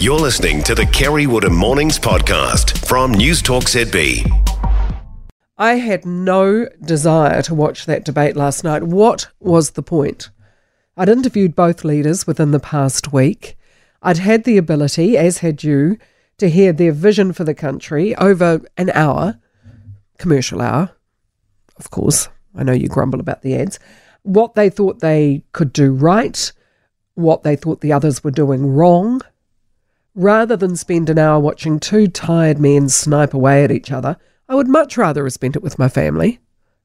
You're listening to the Kerre Woodham Mornings podcast from News Talk ZB. I had no desire to watch that debate last night. What was the point? I'd interviewed both leaders within the past week. I'd had the ability, as had you, to hear their vision for the country over an hour, commercial hour, of course. I know you grumble about the ads. What they thought they could do right, what they thought the others were doing wrong. Rather than spend an hour watching two tired men snipe away at each other, I would much rather have spent it with my family,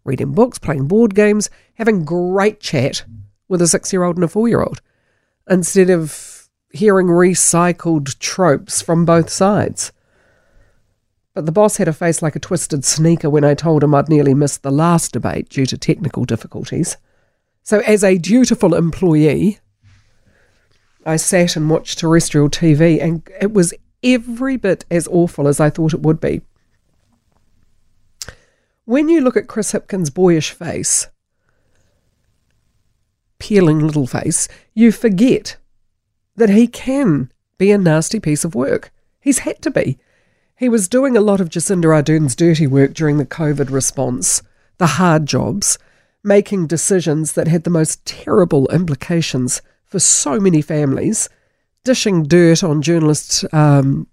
reading books, playing board games, having great chat with a six year old and a four year old, instead of hearing recycled tropes from both sides. But the boss had a face like a twisted sneaker when I told him I'd nearly missed the last debate due to technical difficulties. So, as a dutiful employee, I sat and watched terrestrial TV, and it was every bit as awful as I thought it would be. When you look at Chris Hipkins' boyish face, peeling little face, you forget that he can be a nasty piece of work. He's had to be. He was doing a lot of Jacinda Ardern's dirty work during the COVID response, the hard jobs, making decisions that had the most terrible implications for so many families, dishing dirt on journalists um,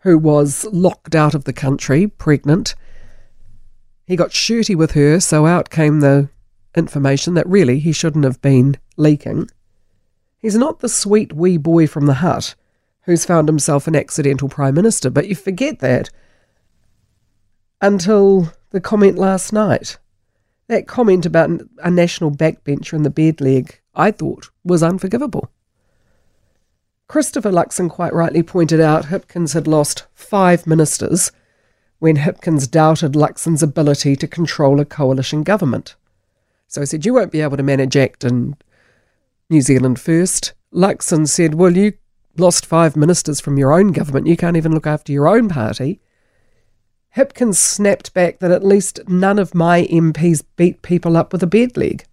who was locked out of the country, pregnant, he got shirty with her, so out came the information that really he shouldn't have been leaking. He's not the sweet wee boy from the Hutt who's found himself an accidental Prime Minister, but you forget that until the comment last night. That comment about a national backbencher in the bed leg, I thought, was unforgivable. Christopher Luxon quite rightly pointed out Hipkins had lost five ministers when Hipkins doubted Luxon's ability to control a coalition government. So he said, You won't be able to manage ACT in New Zealand first. Luxon said, Well, you lost five ministers from your own government. You can't even look after your own party. Hipkins snapped back that at least none of my MPs beat people up with a bed leg.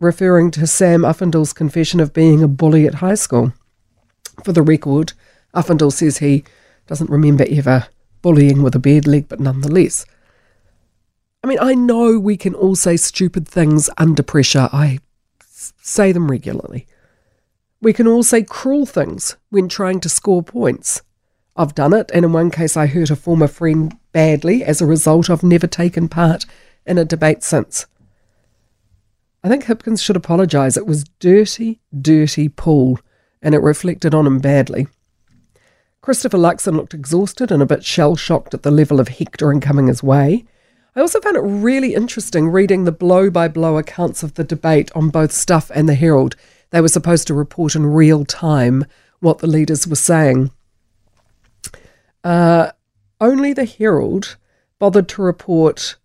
Referring to Sam Uffindell's confession of being a bully at high school. For the record, Uffindell says he doesn't remember ever bullying with a bed leg, but nonetheless. I mean, I know we can all say stupid things under pressure. I say them regularly. We can all say cruel things when trying to score points. I've done it, and in one case, I hurt a former friend badly as a result of never taken part in a debate since. I think Hipkins should apologise. It was dirty, dirty pool, and it reflected on him badly. Christopher Luxon looked exhausted and a bit shell shocked at the level of hectoring coming his way. I also found it really interesting reading the blow by blow accounts of the debate on both Stuff and the Herald. They were supposed to report in real time what the leaders were saying. Uh, only the Herald bothered to report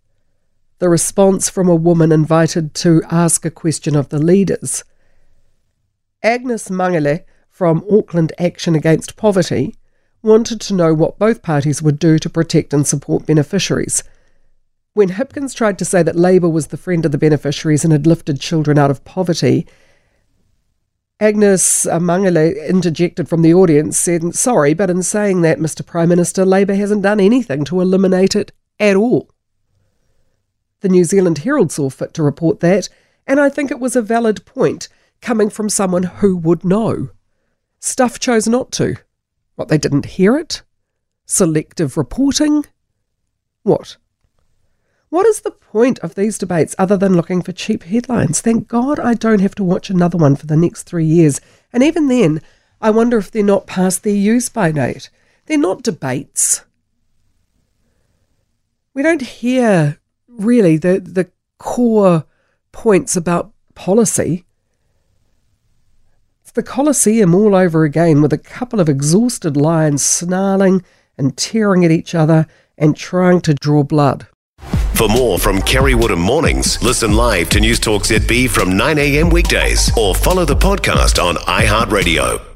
the response from a woman invited to ask a question of the leaders. Agnes Mangele from Auckland Action Against Poverty wanted to know what both parties would do to protect and support beneficiaries. When Hipkins tried to say that Labour was the friend of the beneficiaries and had lifted children out of poverty, Agnes uh, Mangele interjected from the audience, said, Sorry, but in saying that, Mr Prime Minister, Labour hasn't done anything to eliminate it at all. The New Zealand Herald saw fit to report that, and I think it was a valid point coming from someone who would know. Stuff chose not to. What, they didn't hear it? Selective reporting? What? What is the point of these debates other than looking for cheap headlines? Thank God I don't have to watch another one for the next three years. And even then, I wonder if they're not past their use by date. They're not debates. We don't hear really the, the core points about policy It's the Colosseum all over again with a couple of exhausted lions snarling and tearing at each other and trying to draw blood. For more from Kerre Woodham Mornings, listen live to News Talk ZB from 9am weekdays or follow the podcast on iHeartRadio.